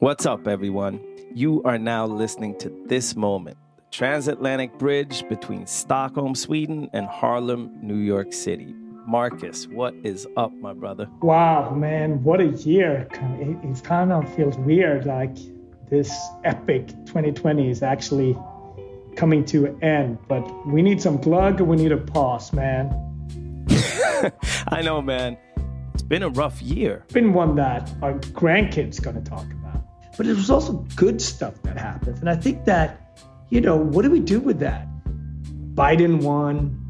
What's up, everyone? You are now listening to This Moment, the transatlantic bridge between Stockholm, Sweden, and Harlem, New York City. Marcus, what is up, my brother? Wow, man, what a year. It, it kind of feels weird like this epic 2020 is actually coming to an end, but we need some plug we need a pause, man. I know, man. It's been a rough year. Been one that our grandkids gonna talk about but it was also good stuff that happened. And I think that, you know, what do we do with that? Biden won.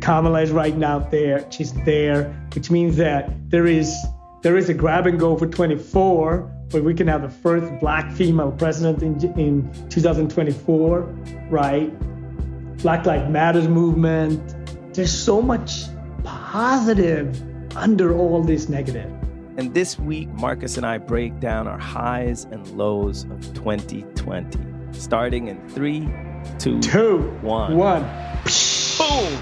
Kamala is right now there. She's there, which means that there is there is a grab and go for 24, where we can have the first black female president in, in 2024, right? Black Lives Matters movement. There's so much positive under all this negative. And this week, Marcus and I break down our highs and lows of 2020, starting in three, two, two one. one. Boom!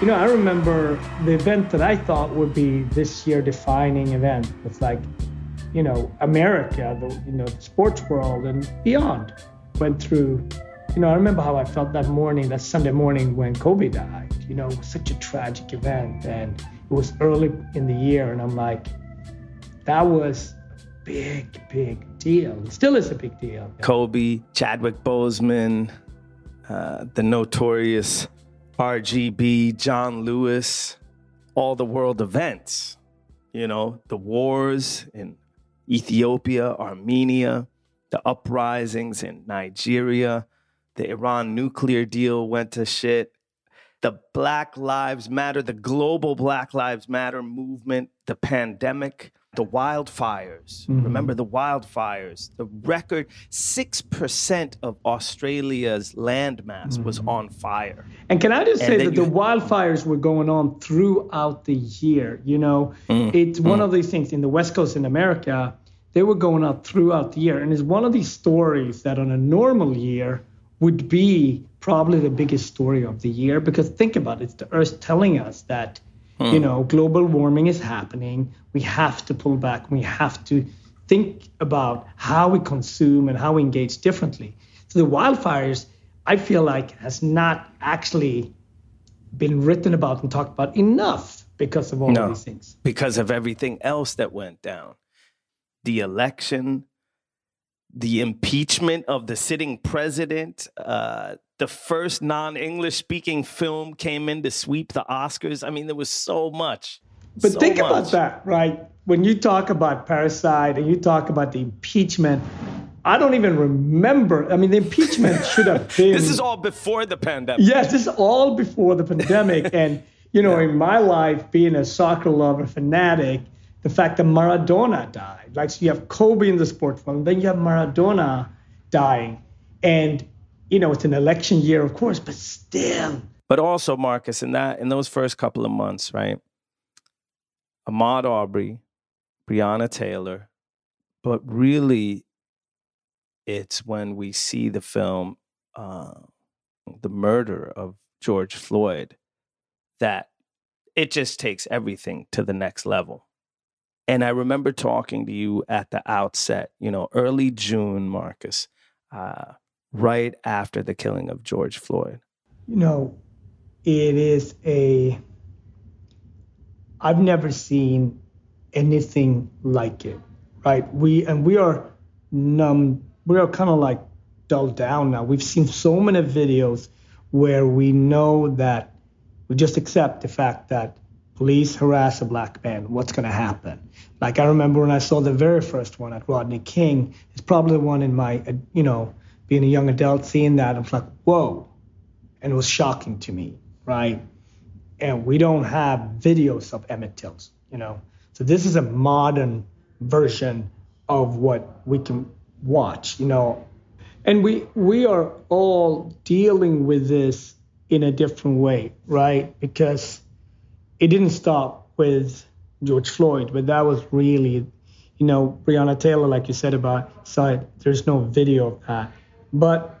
You know, I remember the event that I thought would be this year defining event It's like, you know, America, the you know, the sports world and beyond went through. You know, I remember how I felt that morning, that Sunday morning when Kobe died you know, such a tragic event. And it was early in the year. And I'm like, that was a big, big deal. It still is a big deal. Kobe, Chadwick Boseman, uh, the notorious RBG, John Lewis, all the world events, you know, the wars in Ethiopia, Armenia, the uprisings in Nigeria, the Iran nuclear deal went to shit the Black Lives Matter, the global Black Lives Matter movement, the pandemic, the wildfires. Mm-hmm. Remember the wildfires? The record 6% of Australia's landmass mm-hmm. was on fire. And can I just and say that you... the wildfires were going on throughout the year? You know, mm-hmm. it's one mm. of these things in the West Coast in America, they were going on throughout the year. And it's one of these stories that on a normal year would be probably the biggest story of the year because think about it, it's the earth telling us that hmm. you know global warming is happening we have to pull back we have to think about how we consume and how we engage differently. So the wildfires i feel like has not actually been written about and talked about enough because of all no, of these things. Because of everything else that went down. The election the impeachment of the sitting president uh, the first non-English speaking film came in to sweep the Oscars. I mean, there was so much. But so think much. about that, right? When you talk about Parasite and you talk about the impeachment, I don't even remember. I mean, the impeachment should have been. this is all before the pandemic. Yes, this is all before the pandemic. and, you know, yeah. in my life, being a soccer lover, fanatic, the fact that Maradona died, like, so you have Kobe in the sports world, then you have Maradona dying. And you know, it's an election year, of course, but still. But also, Marcus, in that in those first couple of months, right? Ahmaud Arbery, Breonna Taylor, but really, it's when we see the film, uh, the murder of George Floyd, that it just takes everything to the next level. And I remember talking to you at the outset, you know, early June, Marcus. Uh, right after the killing of George Floyd? You know, it is a, I've never seen anything like it, right? We, and we are numb, we are kind of like dulled down now. We've seen so many videos where we know that we just accept the fact that police harass a black man, what's going to happen? Like I remember when I saw the very first one at Rodney King, it's probably the one in my, uh, you know, being a young adult, seeing that, I was like, whoa. And it was shocking to me, right? And we don't have videos of Emmett Tills, you know? So this is a modern version of what we can watch, you know? And we we are all dealing with this in a different way, right? Because it didn't stop with George Floyd, but that was really, you know, Breonna Taylor, like you said about side, there's no video of that. But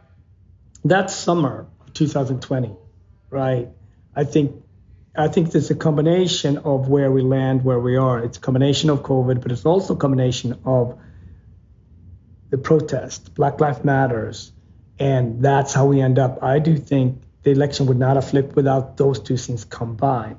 that summer of 2020, right? I think I think there's a combination of where we land, where we are. It's a combination of COVID, but it's also a combination of the protest, Black Lives Matters, and that's how we end up. I do think the election would not have flipped without those two things combined.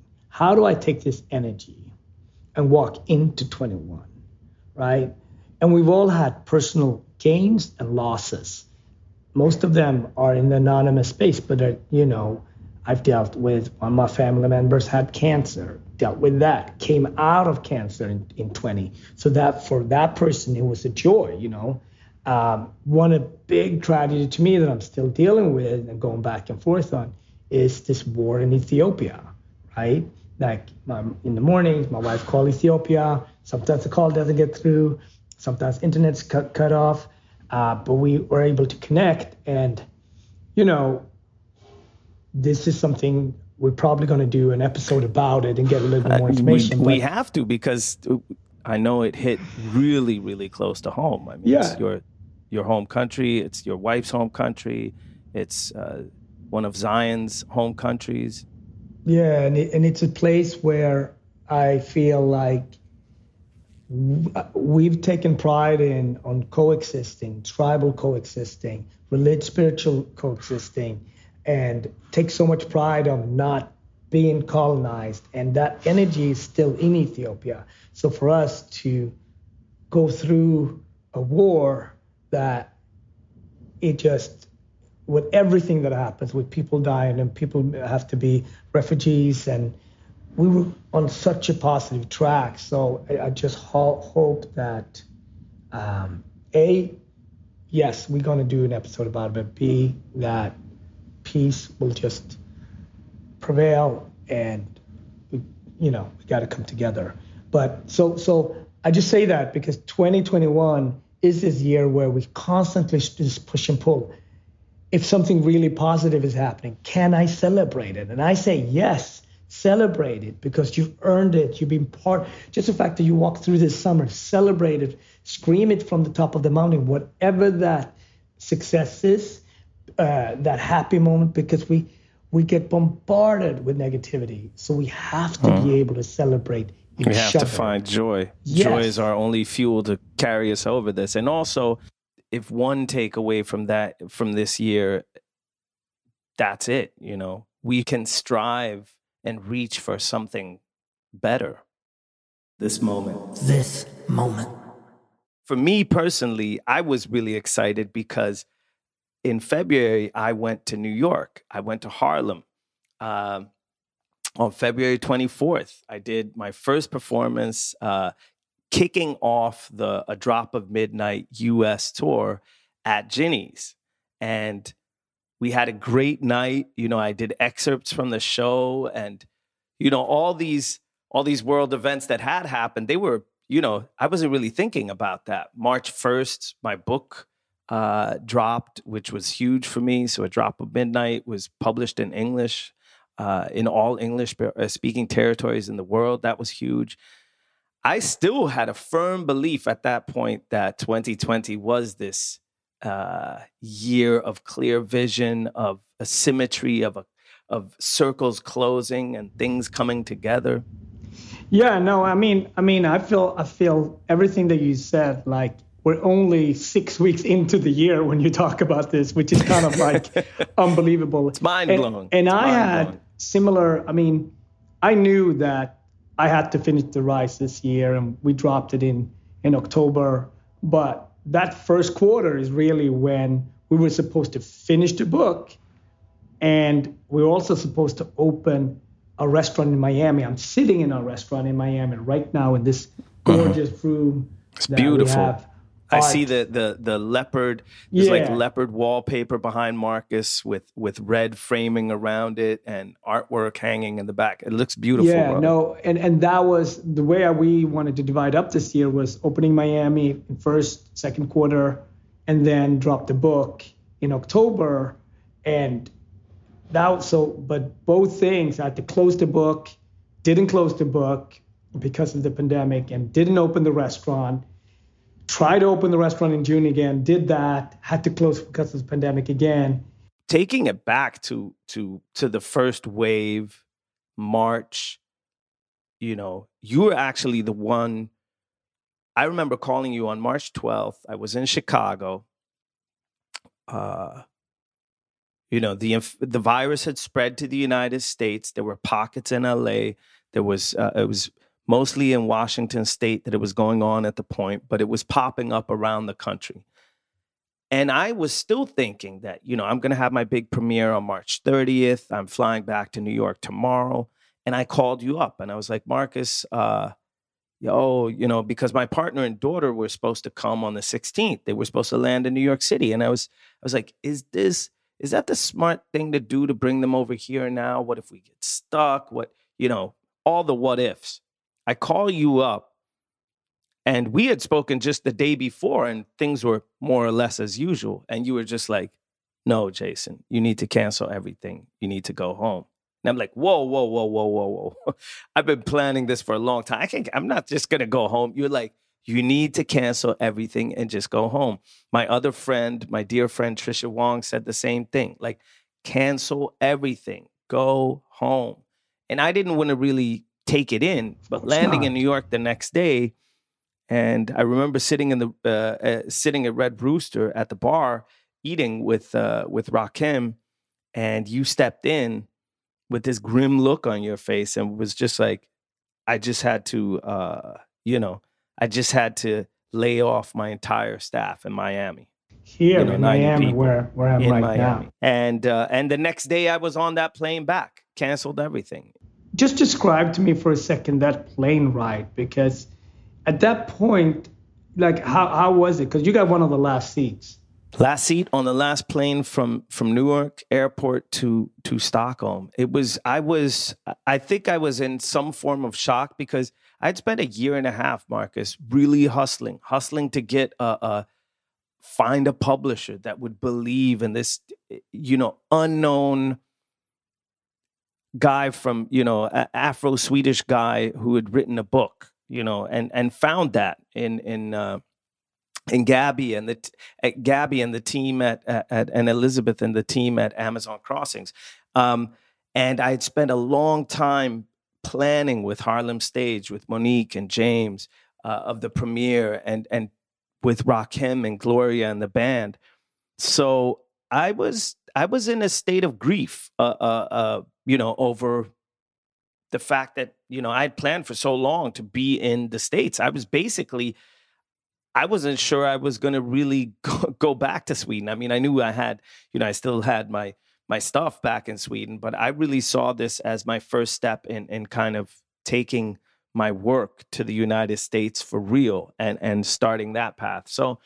how do I take this energy and walk into 21, right? And we've all had personal gains and losses. Most of them are in the anonymous space, but are, you know, I've dealt with one of my family members had cancer, dealt with that, came out of cancer in, in 20. So that for that person, it was a joy, you know. Um, one a big tragedy to me that I'm still dealing with and going back and forth on is this war in Ethiopia, right? Like um, in the mornings, my wife call Ethiopia. Sometimes the call doesn't get through. Sometimes internet's cut cut off. Uh, but we were able to connect, and you know, this is something we're probably going to do an episode about it and get a little bit more uh, information. Uh, we, we have to because I know it hit really, really close to home. I mean, yeah. it's your your home country. It's your wife's home country. It's uh, one of Zion's home countries. Yeah, and, it, and it's a place where I feel like we've taken pride in on coexisting, tribal coexisting, religious, spiritual coexisting, and take so much pride on not being colonized. And that energy is still in Ethiopia. So for us to go through a war that it just with everything that happens, with people dying and people have to be refugees, and we were on such a positive track. So I, I just ho- hope that um, a yes, we're going to do an episode about it, but b that peace will just prevail, and we, you know we got to come together. But so so I just say that because 2021 is this year where we constantly just push and pull if something really positive is happening, can I celebrate it? And I say, yes, celebrate it because you've earned it. You've been part, just the fact that you walked through this summer, celebrate it, scream it from the top of the mountain, whatever that success is, uh, that happy moment, because we, we get bombarded with negativity. So we have to be able to celebrate we have to find joy. Yes. Joy is our only fuel to carry us over this. And also, if one takeaway from that from this year that's it you know? We can strive and reach for something better. This moment. This moment. For me personally i was really excited because in february i went to new york. I went to harlem. Uh, on february 24th i did my first performance uh, kicking off the A Drop of Midnight US tour at Ginny's. And we had a great night. You know, I did excerpts from the show and, you know, all these all these world events that had happened, they were, you know, I wasn't really thinking about that. March 1st, my book uh, dropped, which was huge for me. So A Drop of Midnight was published in English, uh, in all English uh, speaking territories in the world. That was huge. I still had a firm belief at that point that 2020 was this uh, year of clear vision, of a symmetry, of a, of circles closing and things coming together. Yeah, no, I mean, I mean, I feel, I feel everything that you said. Like we're only six weeks into the year when you talk about this, which is kind of like unbelievable. It's mind blowing. And, and I had similar. I mean, I knew that I had to finish the rise this year, and we dropped it in in October. But that first quarter is really when we were supposed to finish the book, and we are also supposed to open a restaurant in Miami. I'm sitting in a restaurant in Miami right now in this gorgeous uh-huh. room. It's beautiful. I see the the the leopard. There's yeah. like leopard wallpaper behind Marcus with with red framing around it and artwork hanging in the back. It looks beautiful. Yeah, no, and and that was the way we wanted to divide up this year was opening Miami in first, second quarter, and then drop the book in October, and that so. But both things, I had to close the book, didn't close the book because of the pandemic, and didn't open the restaurant tried to open the restaurant in June again, did that, had to close because of the pandemic again. Taking it back to to to the first wave, March, you know, you were actually the one. I remember calling you on March 12th. I was in Chicago. Uh, you know, the the virus had spread to the United States. There were pockets in LA. There was uh, it was mostly in Washington state that it was going on at the point, but it was popping up around the country. And I was still thinking that, you know, I'm going to have my big premiere on March 30th. I'm flying back to New York tomorrow. And I called you up and I was like, Marcus, uh, yo, you know, because my partner and daughter were supposed to come on the 16th. They were supposed to land in New York City. And I was, I was like, is this, is that the smart thing to do to bring them over here now? What if we get stuck? What, you know, all the what ifs. I call you up and we had spoken just the day before and things were more or less as usual. And you were just like, no, Jason, you need to cancel everything. You need to go home. And I'm like, whoa, whoa, whoa, whoa, whoa, whoa. I've been planning this for a long time. I can't, I'm not just to go home. You're like, you need to cancel everything and just go home. My other friend, my dear friend Trisha Wong said the same thing. Like, cancel everything, go home. And I didn't want to really take it in. But landing not. in New York the next day, and I remember sitting in the uh, uh, sitting at Red Rooster at the bar eating with uh, with Rakim, and you stepped in with this grim look on your face and was just like, I just had to, uh, you know, I just had to lay off my entire staff in Miami. Here you know, in Miami, where where I'm right Miami. now, and uh, and the next day I was on that plane back, canceled everything just describe to me for a second that plane ride because at that point like how, how was it? Because you got one of the last seats. Last seat on the last plane from from newark airport to to stockholm. It was i was i think i was in some form of shock because i'd spent a year and a half marcus really hustling hustling to get a, a find a publisher that would believe in this you know unknown guy from you know Afro Swedish guy who had written a book, you know, and and found that in in uh, in Gabby and the at Gabby and the team at, at and Elizabeth and the team at Amazon Crossings, um, and I had spent a long time planning with Harlem Stage with Monique and James uh, of the premiere and and with Rakim and Gloria and the band. So I was I was in a state of grief, uh, uh, uh you know, over the fact that, you know, I had planned for so long to be in the States. I was basically, I wasn't sure I was going to really go, go back to Sweden. I mean, I knew I had, you know, I still had my, my stuff back in Sweden, but I really saw this as my first step in, in kind of taking my work to the United States for real and, and starting that path. So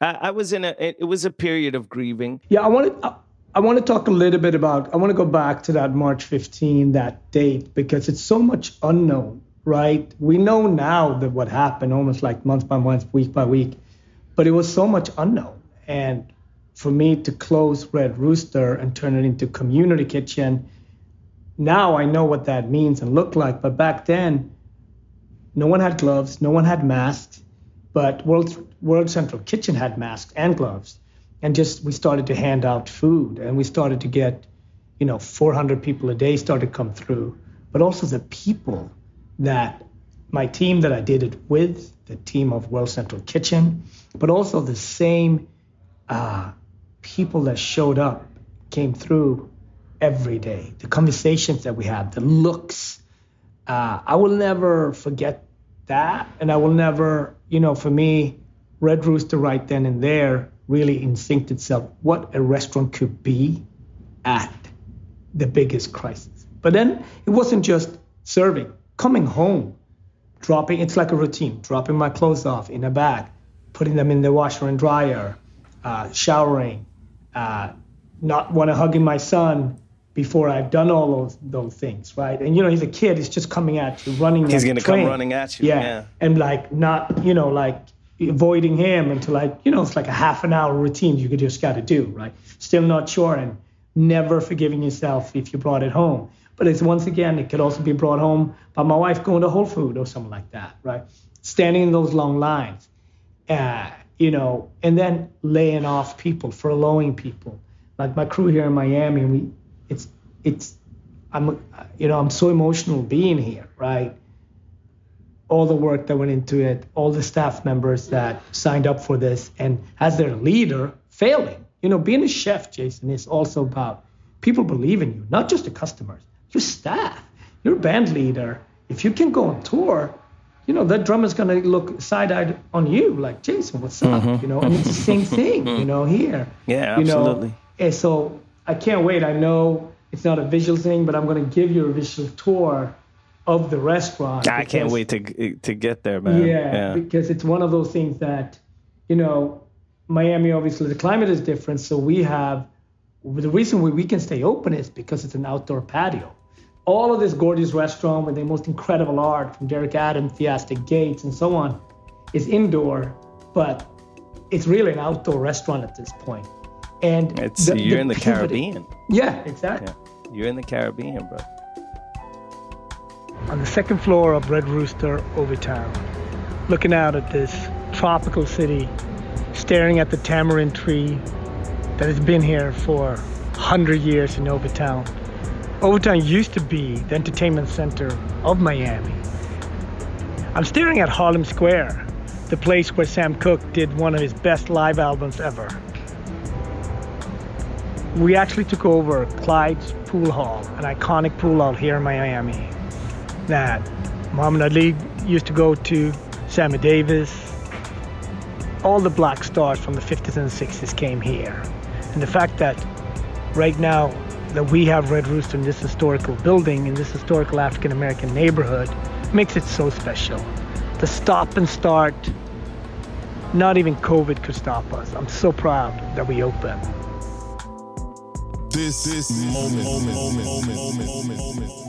I, was in a, it was a period of grieving. Yeah. I wanted, I want to talk a little bit about, I want to go back to that March 15, that date, because it's so much unknown, right? We know now that what happened almost like month by month, week by week, but it was so much unknown. And for me to close Red Rooster and turn it into community kitchen, now I know what that means and look like. But back then, no one had gloves, no one had masks, but World, World Central Kitchen had masks and gloves and just we started to hand out food and we started to get you know 400 people a day started to come through but also the people that my team that I did it with, the team of World Central Kitchen, but also the same uh, people that showed up came through every day. The conversations that we had, the looks. Uh, I will never forget that, and I will never, you know, for me, Red Rooster right then and there really instincted itself what a restaurant could be at the biggest crisis. But then it wasn't just serving, coming home, dropping, it's like a routine, dropping my clothes off in a bag, putting them in the washer and dryer, uh, showering, uh, not want to hugging my son before I've done all those those things, right? And you know, he's a kid; he's just coming at you, running. He's gonna train. come running at you. Yeah. yeah. and like not, you know, like avoiding him until like, you know, it's like a half an hour routine you could just got to do, right? Still not sure, and never forgiving yourself if you brought it home. But it's once again, it could also be brought home by my wife going to Whole Food or something like that, right? Standing in those long lines, uh, you know, and then laying off people, furloughing people. Like my crew here in Miami, we, it's, it's, I'm, you know, I'm so emotional being here, right? All the work that went into it, all the staff members that signed up for this, and as their leader, failing. You know, being a chef, Jason, is also about people believe in you, not just the customers, your staff, your band leader. If you can go on tour, you know, that drummer's gonna look side-eyed on you, like Jason, what's up? Mm-hmm. You know, and it's the same mm-hmm. thing, you know, here. Yeah, You know, absolutely. and so I can't wait. I know it's not a visual thing, but I'm gonna give you a visual tour of the restaurant. I can't wait to to get there, man. yeah, because it's one of those things that, you know, Miami obviously the climate is different, so we have the reason we, we can stay open is because it's an outdoor patio. All of this gorgeous restaurant with the most incredible art from Derek Adams, Theaster Gates, and so on, is indoor, but it's really an outdoor restaurant at this point. And It's the- you're the in the pivot- Caribbean. Yeah, exactly. Yeah. You're in the Caribbean, bro. On the second floor of Red Rooster Overtown, looking out at this tropical city, staring at the tamarind tree that has been here for 100 years in Overtown. Overtown used to be the entertainment center of Miami. I'm staring at Harlem Square, the place where Sam Cooke did one of his best live albums ever. We actually took over Clyde's Pool Hall, an iconic pool hall here in Miami that Muhammad Ali used to go to, Sammy Davis, all the black stars from the 50s and 60s came here. And the fact that right now that we have Red Rooster in this historical building, in this historical African American neighborhood, makes it so special. The stop and start, not even COVID could stop us. I'm so proud that we opened. This this moment, moment, moment, moment, moment, moment.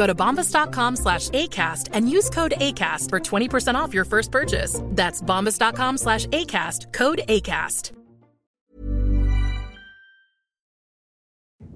Go to bombas.com slash ACAST and use code ACAST for 20% off your first purchase. That's bombas.com slash ACAST, code ACAST.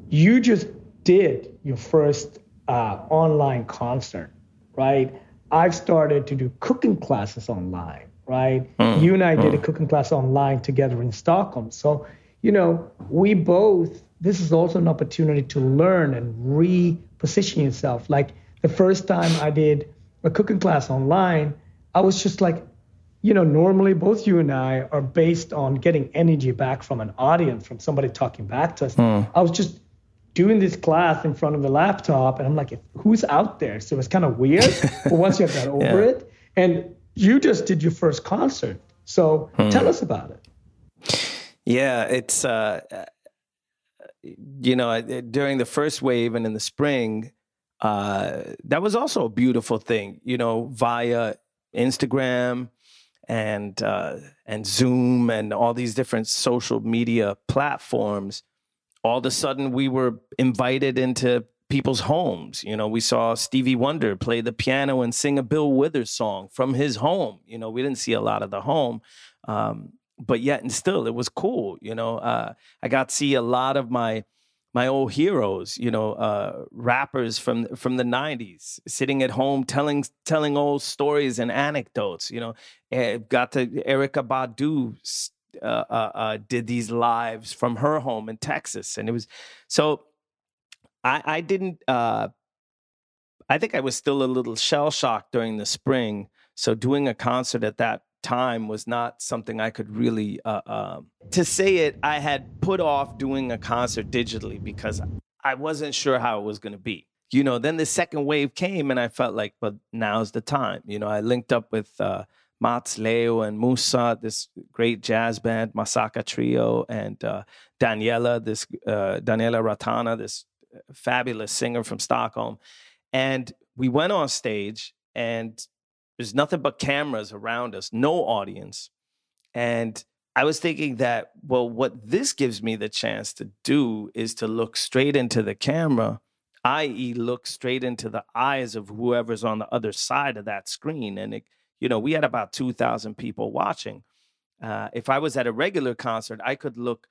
You just did your first uh, online concert, right? I've started to do cooking classes online, right? Mm, you and I mm. did a cooking class online together in Stockholm. So, you know, we both, this is also an opportunity to learn and reposition yourself. Like the first time I did a cooking class online, I was just like, you know, normally both you and I are based on getting energy back from an audience, from somebody talking back to us. Mm. I was just doing this class in front of the laptop and i'm like who's out there so it's kind of weird but once you have got over yeah. it and you just did your first concert so hmm. tell us about it yeah it's uh you know during the first wave and in the spring uh that was also a beautiful thing you know via instagram and uh and zoom and all these different social media platforms all of a sudden we were invited into people's homes. You know, we saw Stevie Wonder play the piano and sing a Bill Withers song from his home. You know, we didn't see a lot of the home. Um, but yet and still it was cool. You know, uh, I got to see a lot of my my old heroes, you know, uh, rappers from from the '90s, sitting at home telling telling old stories and anecdotes. You know, uh, got to Erykah Badu uh, uh, uh, did these lives from her home in Texas, and it was so. I, I didn't. Uh, I think I was still a little shell shocked during the spring. So doing a concert at that time was not something I could really. Uh, uh, to say it, I had put off doing a concert digitally because I wasn't sure how it was going to be. You know, then the second wave came, and I felt like, but now's the time. You know, I linked up with uh, Mats Leo and Musa, this great jazz band, Masaka Trio, and uh, Daniela, this uh, Daniela Ratana, this uh, fabulous singer from Stockholm. And we went on stage, and there's nothing but cameras around us, no audience. And I was thinking that, well, what this gives me the chance to do is to look straight into the camera, i.e., look straight into the eyes of whoever's on the other side of that screen. And it, you know, we had about 2,000 people watching. Uh, if I was at a regular concert, I could look,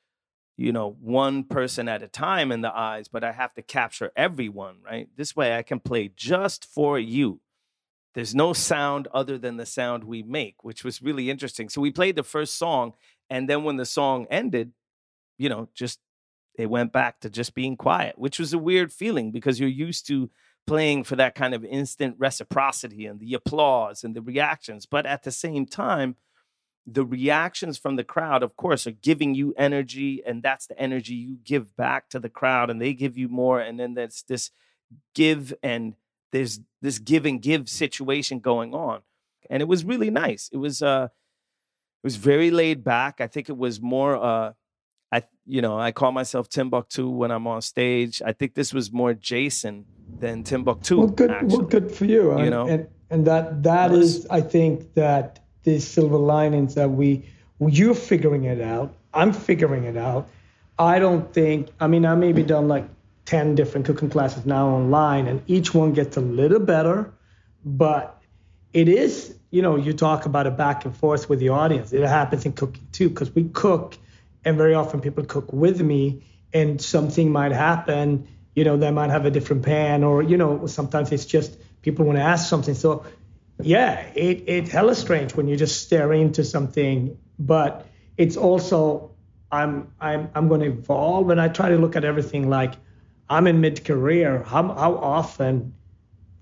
you know, one person at a time in the eyes, but I have to capture everyone, right? This way I can play just for you. There's no sound other than the sound we make, which was really interesting. So we played the first song, and then when the song ended, you know, just it went back to just being quiet, which was a weird feeling because you're used to playing for that kind of instant reciprocity and the applause and the reactions. But at the same time, the reactions from the crowd, of course, are giving you energy, and that's the energy you give back to the crowd, and they give you more. And then there's this give and there's this give and give situation going on. And it was really nice. It was uh it was very laid back. I think it was more uh I you know, I call myself Timbuktu when I'm on stage. I think this was more Jason than Timbuktu. Well, good. Actually. Well, good for you. You know, and and that that was, is, I think, that the silver linings that we you're figuring it out. I'm figuring it out. I don't think. I mean, I maybe done like ten different cooking classes now online, and each one gets a little better, but it is. You know, you talk about a back and forth with the audience. It happens in cooking too, because we cook, and very often people cook with me, and something might happen you know, they might have a different pan or, you know, sometimes it's just people want to ask something. So yeah, it, it's hella strange when you just stare into something, but it's also, I'm, I'm, I'm going to evolve and I try to look at everything like I'm in mid career. How, how often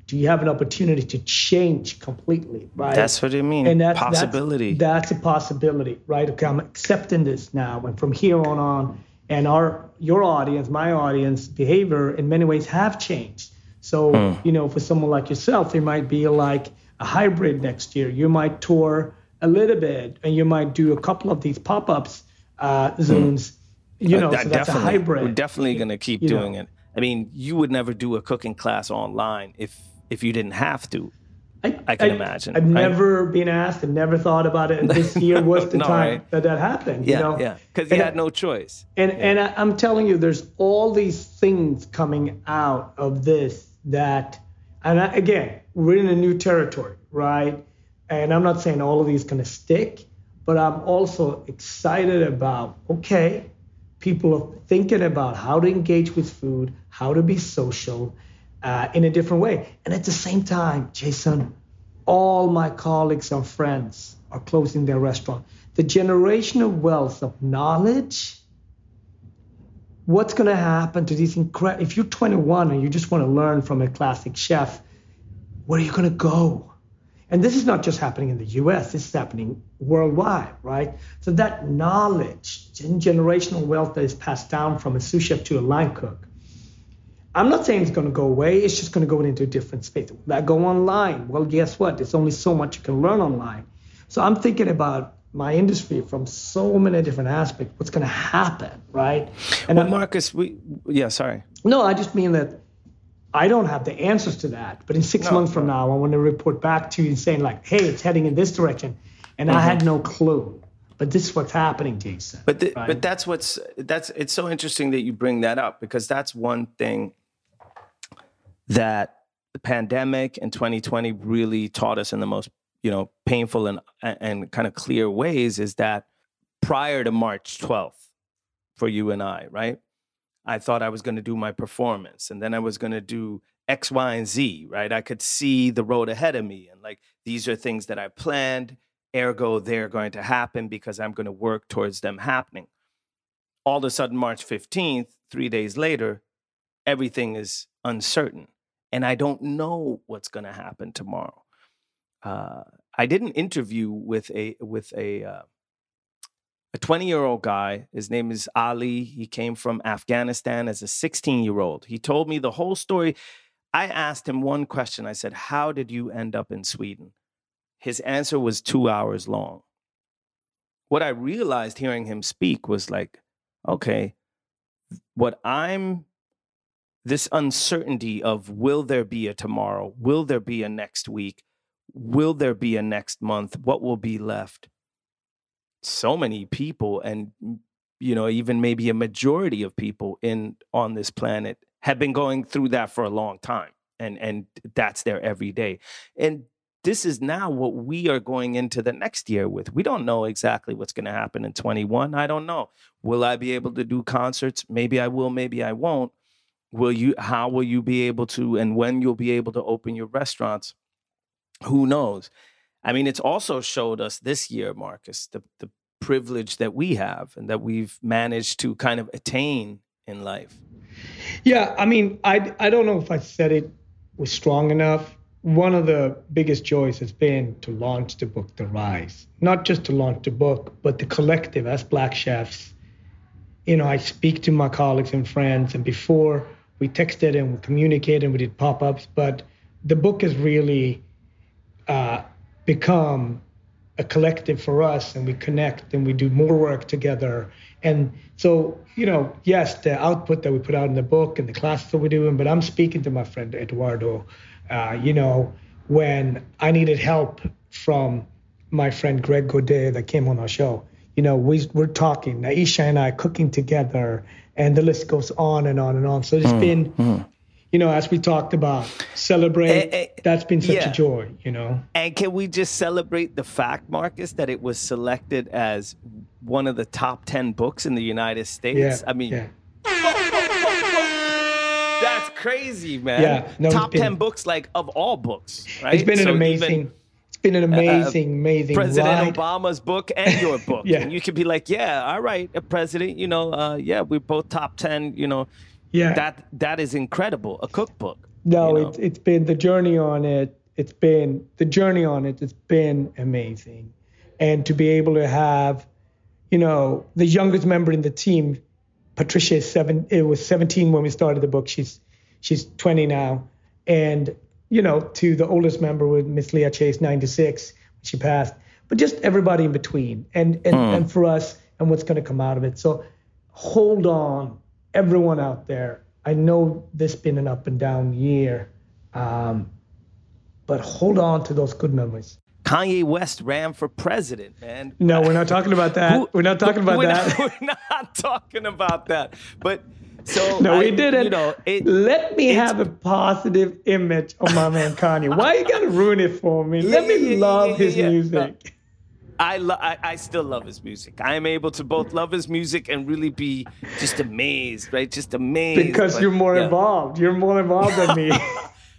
do you have an opportunity to change completely, right? That's what I mean. And that's, possibility. That's, that's a possibility, right? Okay, I'm accepting this now, and from here on on, and our your audience, my audience behavior in many ways have changed. So Hmm. you know, for someone like yourself, it might be like a hybrid next year. You might tour a little bit, and you might do a couple of these pop-ups uh, zones. You know, Uh, so that's a hybrid. We're definitely going to keep You know. doing it. I mean, you would never do a cooking class online if if you didn't have to. I can imagine, I've right? never been asked and never thought about it. And this year was the No, time right? that that happened. Yeah, you know? yeah. Because you had no choice. And and I, I'm telling you, there's all these things coming out of this that, and I, again, we're in a new territory, right? And I'm not saying all of these gonna stick, but I'm also excited about okay, people are thinking about how to engage with food, how to be social, uh, in a different way. And at the same time, Jason, all my colleagues and friends are closing their restaurant. The generational wealth of knowledge what's going to happen to these incredible if you're 21 and you just want to learn from a classic chef where are you going to go and this is not just happening in the us this is happening worldwide right? So that knowledge and generational wealth that is passed down from a sous chef to a line cook i'm not saying it's going to go away it's just going to go into a different space. Will that go online? Well guess what? There's only so much you can learn online. So i'm thinking about my industry from so many different aspects what's going to happen right? And well, Marcus, we yeah, sorry. no, I just mean that I don't have the answers to that. But in six No, months from now, I want to report back to you saying like, "Hey, it's heading in this direction," and I had mm-hmm. no clue. But this is what's happening, Jason. But the, right? but that's what's that's it's so interesting that you bring that up because that's one thing that the pandemic in 2020 really taught us in the most you know painful and and kind of clear ways is that prior to March 12th for you and I, right? I thought I was going to do my performance and then I was going to do X, Y, and Z, right? I could see the road ahead of me and like these are things that I planned, ergo they're going to happen because I'm going to work towards them happening. All of a sudden, March 15th, three days later, everything is uncertain and I don't know what's going to happen tomorrow. Uh, I did an interview with a with a uh, a 20 year old guy. His name is Ali. He came from Afghanistan as a 16 year old. He told me the whole story. I asked him one question. I said, How did you end up in Sweden? His answer was two hours long. What I realized hearing him speak was like, okay, what I'm, this uncertainty of will there be a tomorrow? Will there be a next week? Will there be a next month? What will be left? So many people and mm, you know even maybe a majority of people in on this planet have been going through that for a long time and and that's their everyday. And this is now what we are going into the next year with. We don't know exactly what's going to happen in 21 i don't know. Will i be able to do concerts? Maybe i will maybe i won't. Will you how will you be able to and when you'll be able to open your restaurants? Who knows I mean, it's also showed us this year, Marcus, the, the privilege that we have and that we've managed to kind of attain in life. Yeah, I mean, I I don't know if I said it was strong enough. One of the biggest joys has been to launch the book, The Rise. Not just to launch the book, but the collective as Black Chefs. You know, I speak to my colleagues and friends, and before we texted and we communicated and we did pop ups, but the book is really uh, become a collective for us and we connect and we do more work together. And so, you know, yes, the output that we put out in the book and the classes that we're doing, but I'm speaking to my friend Eduardo, uh, you know, when I needed help from my friend Greg Gourdet that came on our show. You know, we, we're talking, Naisha and I cooking together, and the list goes on and on and on. So it's been, you know, as we talked about, celebrate, Eh, eh, that's been such yeah. a joy, you know. And can we just celebrate the fact, Marcus, that it was selected as one of the top 10 books in the United States? Yeah. I mean, yeah. that's crazy, man. Yeah, no, top been- 10 books, like of all books, right? It's been an amazing, even, it's been an uh, amazing, amazing President ride. Obama's book and your book. Yeah. And you could be like, yeah, all right, uh, President, you know, uh, yeah, we're both top 10, you know, Yeah. That that is incredible. A cookbook. No, you know? it's it's been the journey on it. It's been the journey on it. It's been amazing, and to be able to have, you know, the youngest member in the team, Patricia is seven. It was 17 when we started the book. She's she's 20 now, and you know, to the oldest member with Miss Leah Chase, 96, when she passed. But just everybody in between, and and hmm. and for us, and what's going to come out of it. So, hold on, everyone out there. I know this been an up and down year, um, but hold on to those good memories. Kanye West ran for president, man. No, we're not talking about that. Who- we're not talking about we're that. Not, we're not talking about that. But so no, I- we didn't. You know, it, Let me have a positive image of my man Kanye. Why you gotta ruin it for me? Let Yeah, me yeah, love yeah, his music. I, lo- I I still love his music. I am able to both love his music and really be just amazed, right? Just amazed Because but- you're more yeah. involved. You're more involved than me.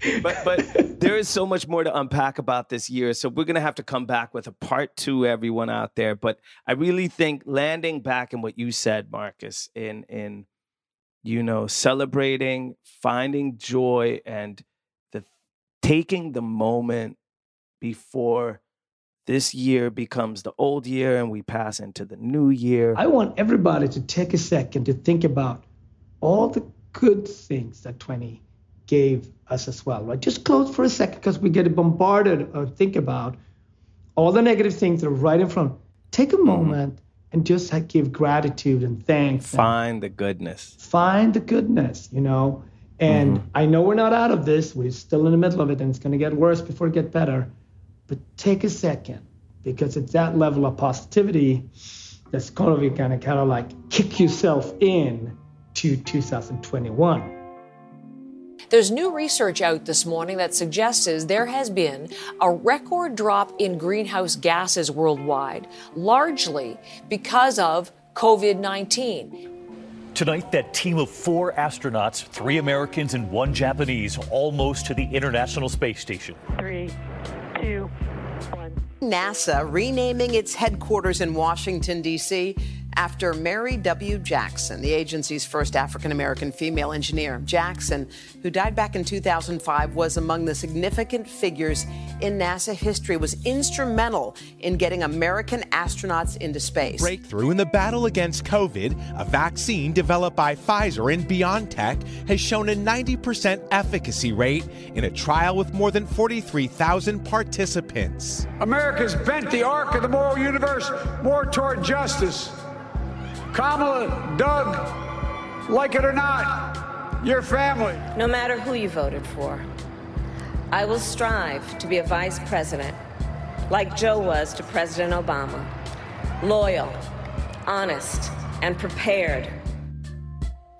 but but there is so much more to unpack about this year. So we're gonna have to come back with a part two, everyone out there. But I really think landing back in what you said, Marcus, in in you know celebrating, finding joy, and the taking the moment before this year becomes the old year and we pass into the new year. I want everybody to take a second to think about all the good things that 20 gave us as well, right? Just close for a second because we get bombarded or think about all the negative things that are right in front. Take a mm-hmm. moment and just like, give gratitude and thanks. and Find the goodness. find the goodness, you know. And mm-hmm. I know we're not out of this. We're still in the middle of it, and it's going to get worse before it gets better. But take a second, because it's that level of positivity that's kind of going to kind of like kick yourself in to 2021. There's new research out this morning that suggests there has been a record drop in greenhouse gases worldwide, largely because of COVID 19. Tonight, that team of four astronauts, three Americans and one Japanese, almost to the International Space Station. Three, two, one. NASA renaming its headquarters in Washington, D.C. after Mary W. Jackson, the agency's first African American female engineer. Jackson, who died back in 2005, was among the significant figures in NASA history, was instrumental in getting American astronauts into space. Breakthrough in the battle against COVID, a vaccine developed by Pfizer and BioNTech has shown a 90% efficacy rate in a trial with more than 43,000 participants. America's bent the arc of the moral universe more toward justice. Kamala, Doug, like it or not, your family. No matter who you voted for, I will strive to be a vice president like Joe was to President Obama loyal, honest, and prepared.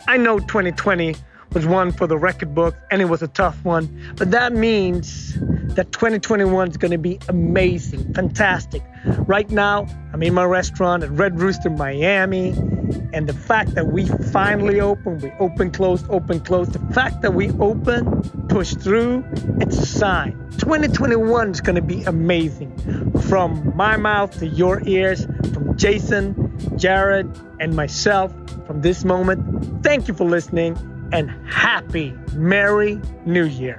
I know 2020 was one for the record book and it was a tough one, but that means that 2021 is going to be amazing, fantastic. Right now, I'm in my restaurant at Red Rooster, Miami, and the fact that we finally opened, we open, closed, open, closed, the fact that we open, push through, it's a sign. 2021 is going to be amazing. From my mouth to your ears, from Jason, Jared, and myself, from this moment, thank you for listening and happy Merry New Year.